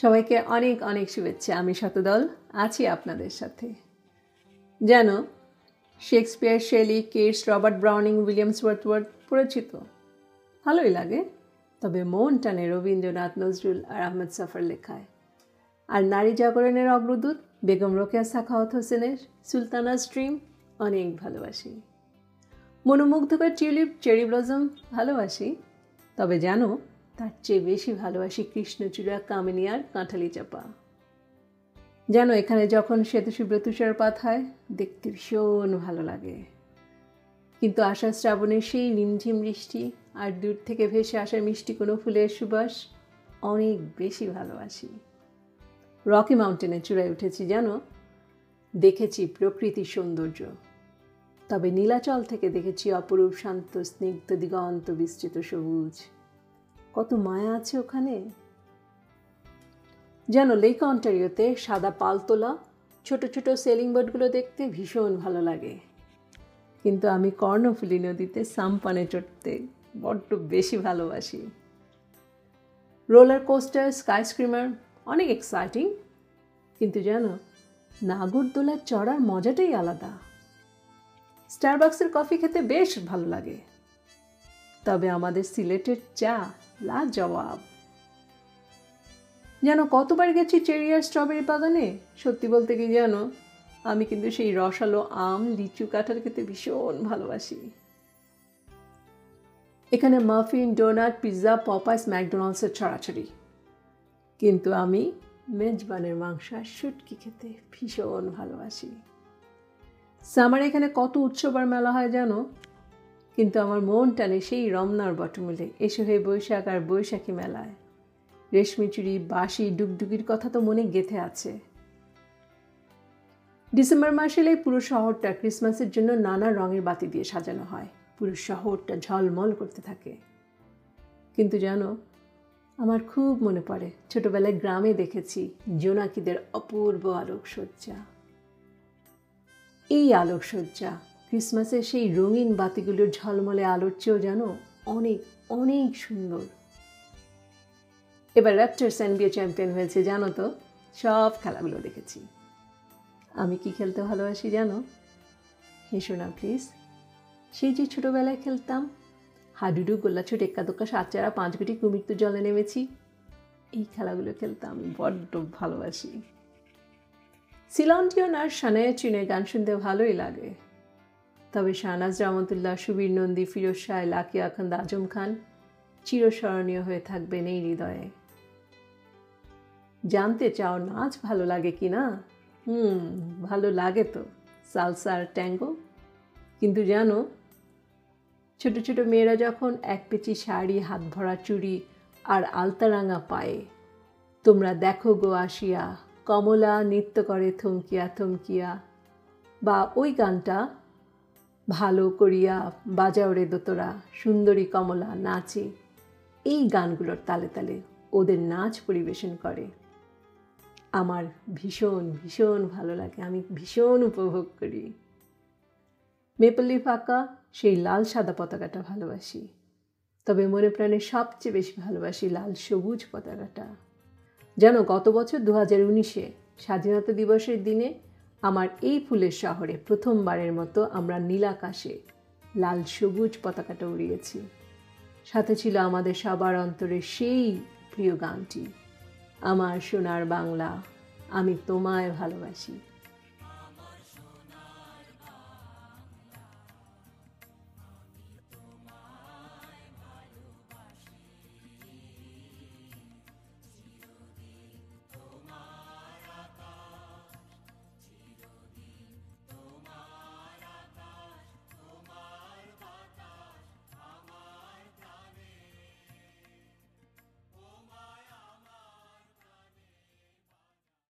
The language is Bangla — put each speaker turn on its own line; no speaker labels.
সবাইকে অনেক অনেক শুভেচ্ছা। আমি শতদল আছি আপনাদের সাথে। যেন Shakespeare, Shelley, Keats, Robert Browning, Williams Wordsworth পরিচিত। ভালোই লাগে। তবে মন টানে রবীন্দ্রনাথ নজরুল আর আহমেদ সফর লেখায়। আর নারী জাগরণের অগ্রদূত বেগম রোকেয়া সাখাওয়াত হোসেনের সুলতানা স্ট্রিম অনেক ভালোবাসি। মনোমুগ্ধকর টিউলিপ, চেরি ব্লজম ভালোবাসি। তবে জানো তার চেয়ে বেশি ভালোবাসি কৃষ্ণচূড়া কামিনিয়ার কাঁঠালি চাপা। যেন এখানে যখন শ্বেতশুভ্র তুষারপাত হয়, দেখতে ভীষণ ভালো লাগে। কিন্তু আশা শ্রাবণের সেই রিমঝিম বৃষ্টি আর দূর থেকে ভেসে আসা মিষ্টি কোনো ফুলের সুবাস অনেক বেশি ভালোবাসি। রকি মাউন্টেনে চূড়ায় উঠেছি, জানো? দেখেছি প্রকৃতির সৌন্দর্য। তবে নীলাচল থেকে দেখেছি অপরূপ শান্ত, স্নিগ্ধ, দিগন্ত, বিস্তৃত সবুজ। কত মায়া আছে ওখানে। যেন লেক অন্টারিওতে সাদা পালতোলা, ছোট ছোট সেলিং বোটগুলো দেখতে ভীষণ ভালো লাগে। কিন্তু আমি কর্ণফুলি নদীতে সাম্পানে চড়তে বড্ড বেশি ভালোবাসি। রোলার কোস্টার স্কাই স্ক্রিমার অনেক এক্সাইটিং কিন্তু জানো নাগরদোলার চড়ার মজাটাই আলাদা। স্টারবাক্সের কফি খেতে বেশ ভালো লাগে। তবে আমাদের সিলেটের চা লা জবাব যেন কতবার গেছি চেরি আর স্ট্রবেরি বাগানে, সত্যি বলতে কি জানো? আমি কিন্তু সেই রসালো আম, লিচু কাঁঠাল খেতে ভীষণ ভালোবাসি। এখানে মাফিন ডোনাট পিৎজা পপাইস ম্যাকডোনাল্ডসের ছড়াছড়ি। কিন্তু আমি মেজবানের মাংস আর শুটকি খেতে ভীষণ ভালোবাসি। সামার এখানে কত উৎসব আর মেলা হয় জানো? কিন্তু আমার মন টানে সেই রমনার বটমূলে। এসে হয়ে বৈশাখ আর বৈশাখী মেলায়। রেশমি চুড়ি বাঁশি, ডুগডুগির কথা তো মনে গেথে আছে। ডিসেম্বর মাসে এই পুরো শহরটা ক্রিসমাসের জন্য নানা রঙের বাতি দিয়ে সাজানো হয়। পুরো শহরটা ঝলমল করতে থাকে। কিন্তু জানো, আমার খুব মনে পড়ে। ছোটবেলায় গ্রামে দেখেছি জোনাকিদের অপূর্ব আলোকসজ্জা। এই আলোকসজ্জা ক্রিসমাসের সেই রঙিন বাতিগুলোর ঝলমলে আলোর চেয়েও যেন অনেক অনেক সুন্দর। এবার র্যাপটার্স এনবিএ চ্যাম্পিয়ন হয়েছে, জানো তো? সব খেলাগুলো দেখেছি। আমি কি খেলতে ভালোবাসি জানো? হেসো না প্লিজ সেই যে ছোটোবেলায় খেলতাম, হাডুডু, গোল্লাছুট এক্কা দোক্কা সাত চারা পাঁচ গুটি কুমির তো জলে নেমেছি। এই খেলাগুলো খেলতে আমি বড্ড ভালোবাসি। সিলন্টিয়ন আর সানায়া চুনের গান শুনতে ভালোই লাগে। তবে শাহনাজ রহমতুল্লাহ, সুবীর নন্দী, ফিরোজ শাহ লাকি আখন্দ আজম খান চিরস্মরণীয় হয়ে থাকবেন এই হৃদয়ে। জানতে চাও নাচ ভালো লাগে কি না? হুম, ভালো লাগে তো সালসার ট্যাঙ্গো। কিন্তু জানো, ছোট ছোট মেয়েরা যখন এক পেচি শাড়ি, হাত ভরা চুড়ি আর আলতারাঙা পায়ে, তোমরা দেখো গো আসিয়া, কমলা নৃত্য করে থমকিয়া থমকিয়া, বা ওই গানটা ভালো করিয়া বাজাও রে দোতরা, সুন্দরী কমলা, নাচে। এই গানগুলোর তালে তালে ওদের নাচ পরিবেশন করে। আমার ভীষণ ভীষণ ভালো লাগে, আমি ভীষণ উপভোগ করি। মেপলি ফাঁকা, সেই লাল সাদা পতাকাটা ভালোবাসি। তবে মনে প্রাণে সবচেয়ে বেশি ভালোবাসি লাল সবুজ পতাকাটা। যেন গত বছর দু হাজার উনিশে স্বাধীনতা দিবসের দিনে আমার এই ফুলের শহরে প্রথমবারের মতো আমরা নীলাকাশে লাল সবুজ পতাকাটা উড়িয়েছি সাথে ছিল আমাদের সবার অন্তরে সেই প্রিয় গানটি। আমার সোনার বাংলা, আমি তোমায় ভালোবাসি।